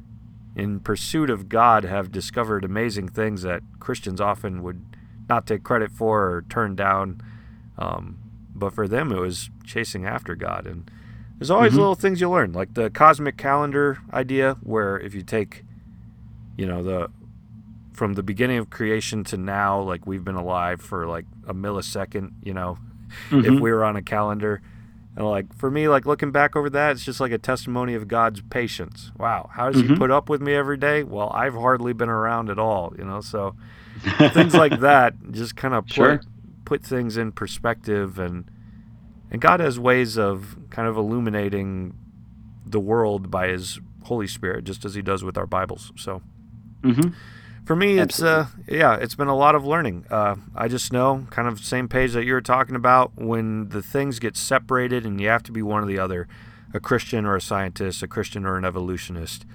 in pursuit of God, have discovered amazing things that Christians often would not take credit for or turn down. Um, but for them it was chasing after God. And there's always mm-hmm. little things you learn, like the cosmic calendar idea, where if you take, you know, the from the beginning of creation to now, like we've been alive for like a millisecond, you know, *laughs* mm-hmm. if we were on a calendar. And like for me, like looking back over that, it's just like a testimony of God's patience. Wow, how does mm-hmm. He put up with me every day? Well, I've hardly been around at all, you know. So *laughs* things like that just kind of sure put things in perspective and and God has ways of kind of illuminating the world by his Holy Spirit, just as he does with our Bibles. So mm-hmm. for me, it's uh, yeah, it's been a lot of learning. Uh, I just know, kind of same page that you were talking about, when the things get separated and you have to be one or the other, a Christian or a scientist, a Christian or an evolutionist.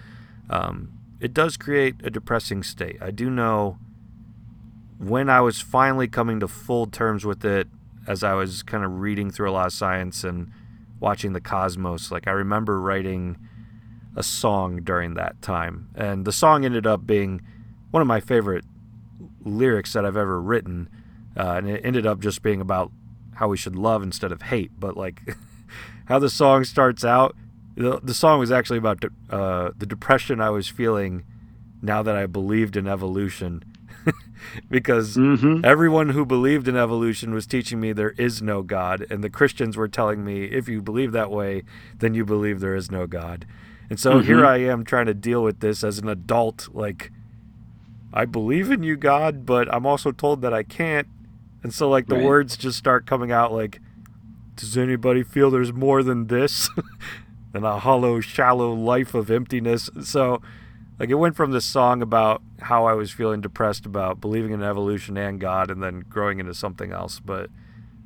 Um, it does create a depressing state. I do know when I was finally coming to full terms with it, as I was kind of reading through a lot of science and watching the cosmos, like I remember writing a song during that time. And the song ended up being one of my favorite lyrics that I've ever written. Uh, and it ended up just being about how we should love instead of hate. But like *laughs* how the song starts out, the, the song was actually about de- uh, the depression I was feeling now that I believed in evolution. *laughs* because mm-hmm. everyone who believed in evolution was teaching me there is no God, and the Christians were telling me if you believe that way, then you believe there is no God. And so mm-hmm. here I am trying to deal with this as an adult. Like, I believe in you, God, but I'm also told that I can't. And so, like, the right. words just start coming out like, does anybody feel there's more than this? *laughs* than a hollow, shallow life of emptiness. So, like, it went from this song about how I was feeling depressed about believing in evolution and God and then growing into something else. But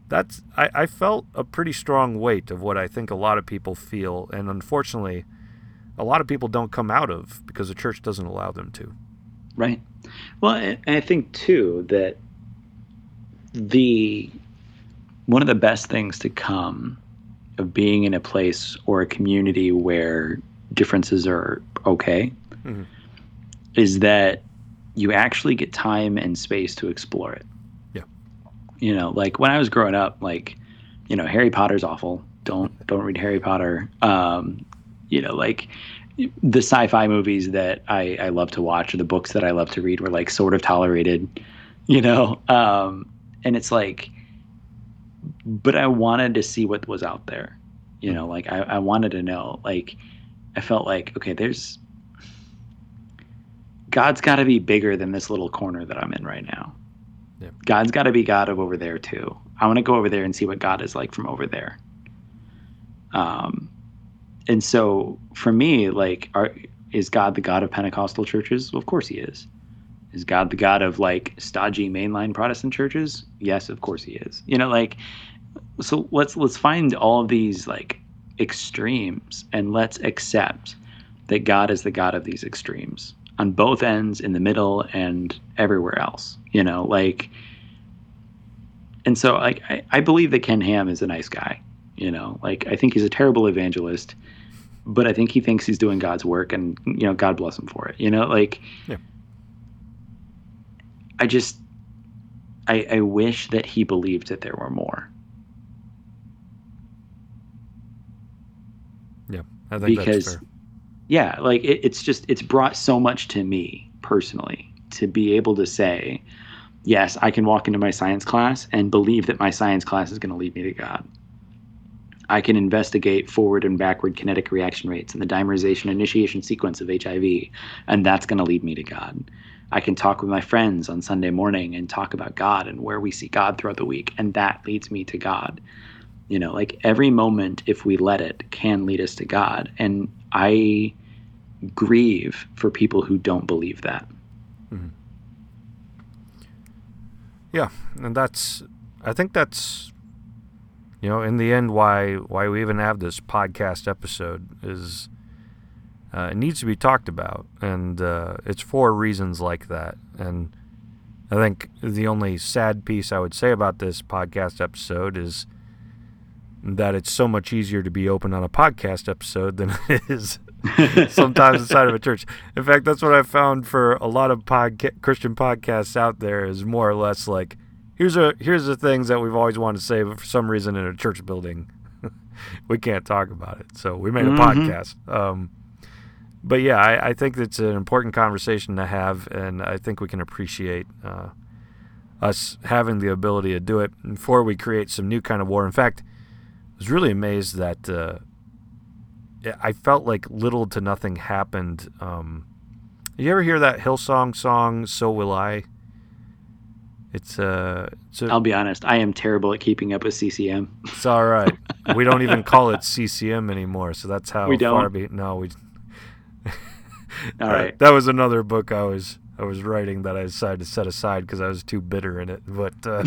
that's, I, I felt a pretty strong weight of what I think a lot of people feel. And unfortunately, a lot of people don't come out of because the church doesn't allow them to. Right. Well, I think too that the one of the best things to come of being in a place or a community where differences are okay mm-hmm. is that you actually get time and space to explore it. Yeah. You know, like when I was growing up, like, you know, Harry Potter's awful. Don't *laughs* don't read Harry Potter. Um, you know, like the sci-fi movies that I, I love to watch or the books that I love to read were like sort of tolerated, you know. Um, and it's like, but I wanted to see what was out there, you know. Like I, I wanted to know. Like I felt like okay, there's God's got to be bigger than this little corner that I'm in right now. Yeah. God's got to be God of over there too. I want to go over there and see what God is like from over there. Um, and so for me, like, are, is God the God of Pentecostal churches? Well, of course he is. Is God the God of like stodgy mainline Protestant churches? Yes, of course he is. You know, like, so let's let's find all of these like extremes and let's accept that God is the God of these extremes on both ends, in the middle, and everywhere else. You know, like, and so like I, I believe that Ken Ham is a nice guy. You know, like I think he's a terrible evangelist, but I think he thinks he's doing God's work, and you know, God bless him for it. You know, like yeah. I just I, I wish that he believed that there were more. Yeah, I think because yeah, like it, it's just it's brought so much to me personally to be able to say, yes, I can walk into my science class and believe that my science class is going to lead me to God. I can investigate forward and backward kinetic reaction rates and the dimerization initiation sequence of HIV, and that's going to lead me to God. I can talk with my friends on Sunday morning and talk about God and where we see God throughout the week, and that leads me to God. You know, like every moment, if we let it, can lead us to God. And I grieve for people who don't believe that. Mm-hmm. Yeah, and that's, I think that's you know, in the end, why why we even have this podcast episode is uh, it needs to be talked about, and uh, it's for reasons like that. And I think the only sad piece I would say about this podcast episode is that it's so much easier to be open on a podcast episode than *laughs* it is *laughs* sometimes inside of a church. In fact, that's what I found for a lot of podca- Christian podcasts out there is more or less like here's a here's the things that we've always wanted to say, but for some reason in a church building, *laughs* we can't talk about it. So we made a mm-hmm. podcast. Um, but yeah, I, I, think it's an important conversation to have, and I think we can appreciate uh, us having the ability to do it before we create some new kind of war. In fact, I was really amazed that uh, I felt like little to nothing happened. Um, you ever hear that Hillsong song "So Will I"? It's uh. I'll be honest. I am terrible at keeping up with CCM. It's all right. *laughs* we don't even call it CCM anymore, so that's how we don't. far be. No, we. *laughs* all right. *laughs* That was another book I was I was writing that I decided to set aside because I was too bitter in it. But uh,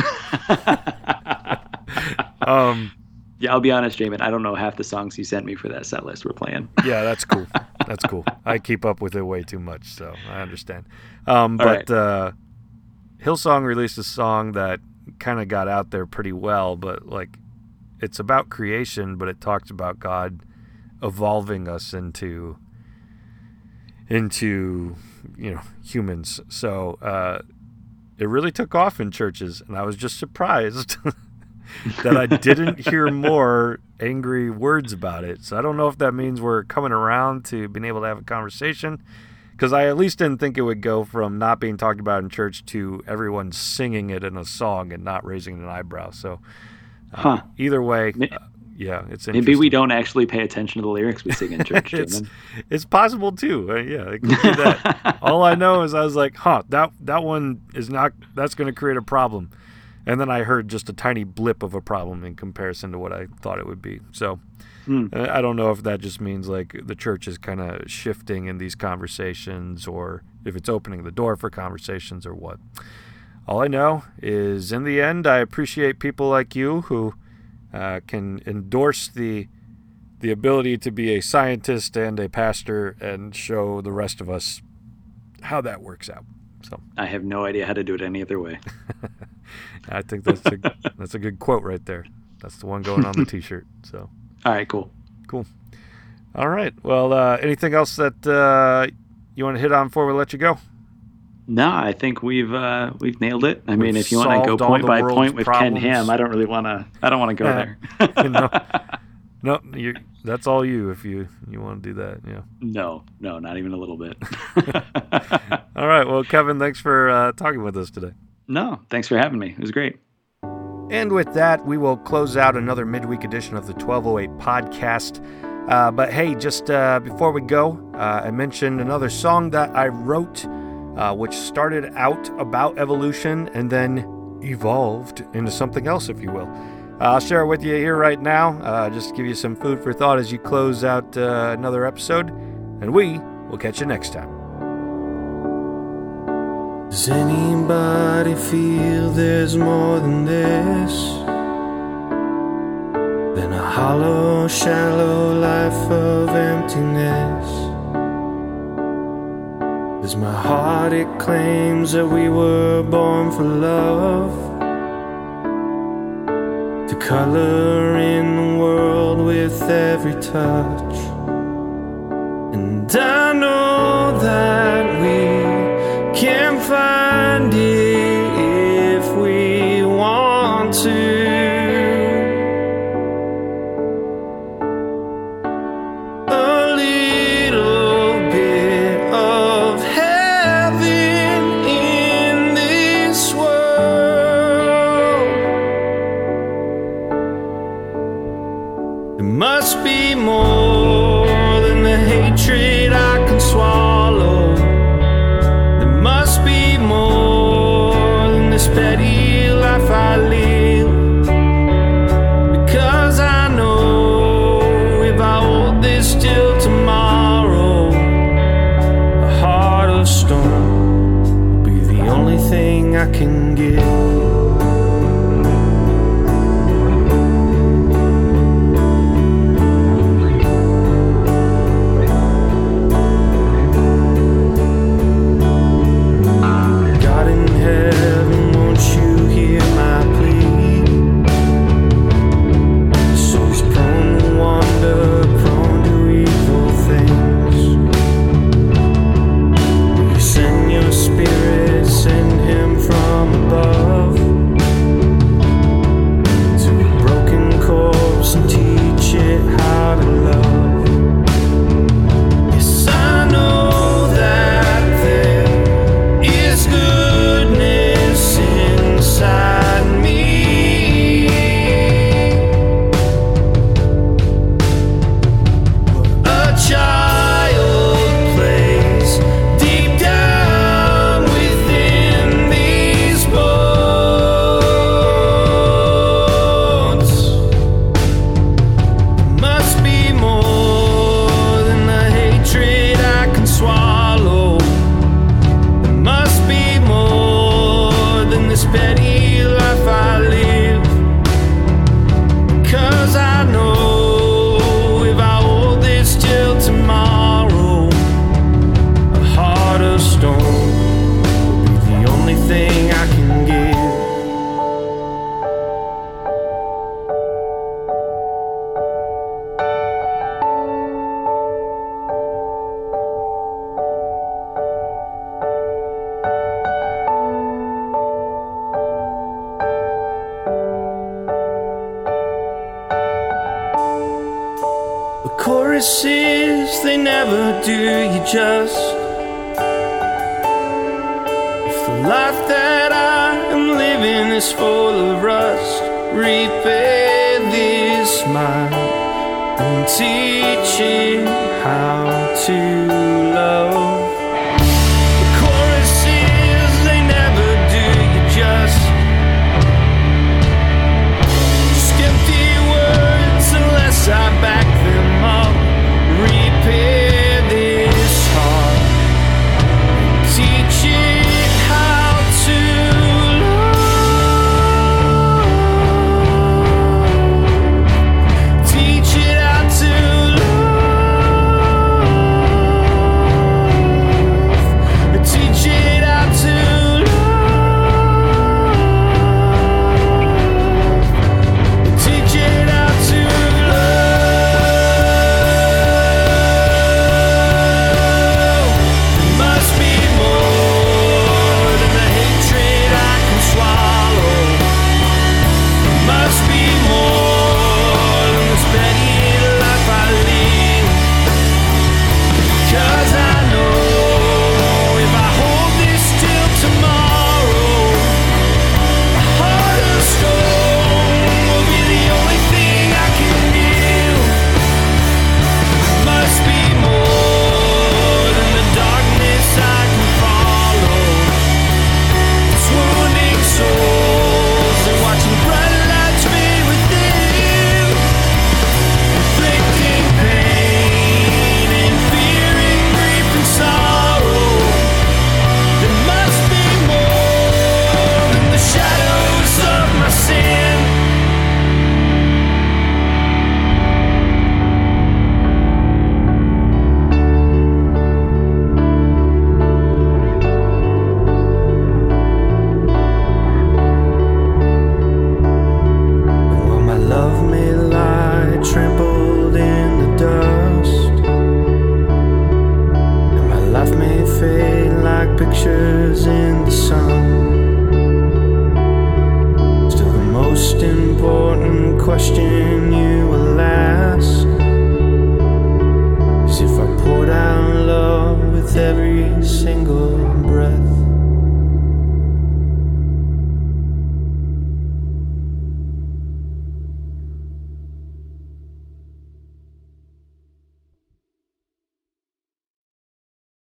um, yeah, I'll be honest, Jamin. I don't know half the songs you sent me for that set list we're playing. *laughs* yeah, that's cool. *laughs* That's cool. I keep up with it way too much, so I understand. Um, but right. uh, Hillsong released a song that kind of got out there pretty well, but like it's about creation, but it talks about God evolving us into into you know humans. So uh, it really took off in churches, and I was just surprised *laughs* that I didn't hear more angry words about it. So I don't know if that means we're coming around to being able to have a conversation. Because I at least didn't think it would go from not being talked about in church to everyone singing it in a song and not raising an eyebrow. So, uh, huh. either way, uh, yeah, it's maybe we don't actually pay attention to the lyrics we sing in *laughs* church. it's, it's possible too. Uh, yeah, it could be that. *laughs* All I know is I was like, huh, that that one is not. That's going to create a problem. And then I heard just a tiny blip of a problem in comparison to what I thought it would be. So hmm. I don't know if that just means like the church is kind of shifting in these conversations or if it's opening the door for conversations or what. All I know is in the end, I appreciate people like you who uh, can endorse the the ability to be a scientist and a pastor and show the rest of us how that works out. So I have no idea how to do it any other way. *laughs* I think that's a *laughs* that's a good quote right there. That's the one going on the *laughs* T-shirt. So. All right. Cool. Cool. All right. Well, uh, anything else that uh, you want to hit on before we let you go? No, I think we've uh, we've nailed it. I we've mean, if you want to go point by point with problems. Ken Ham, I don't really want to. I don't want to go there. *laughs* no, no you, that's all you. If you you want to do that, yeah. No, no, not even a little bit. all right. Well, Kevin, thanks for uh, talking with us today. No, thanks for having me. It was great. And with that, we will close out another midweek edition of the 1208 podcast. Uh, but hey, just uh, before we go, uh, I mentioned another song that I wrote, uh, which started out about evolution and then evolved into something else, if you will. Uh, I'll share it with you here right now, uh, just to give you some food for thought as you close out another episode. And we will catch you next time. Does anybody feel there's more than this? Than a hollow, shallow life of emptiness. As my heart, it claims that we were born for love. To color in the world with every touch. And I know that we can find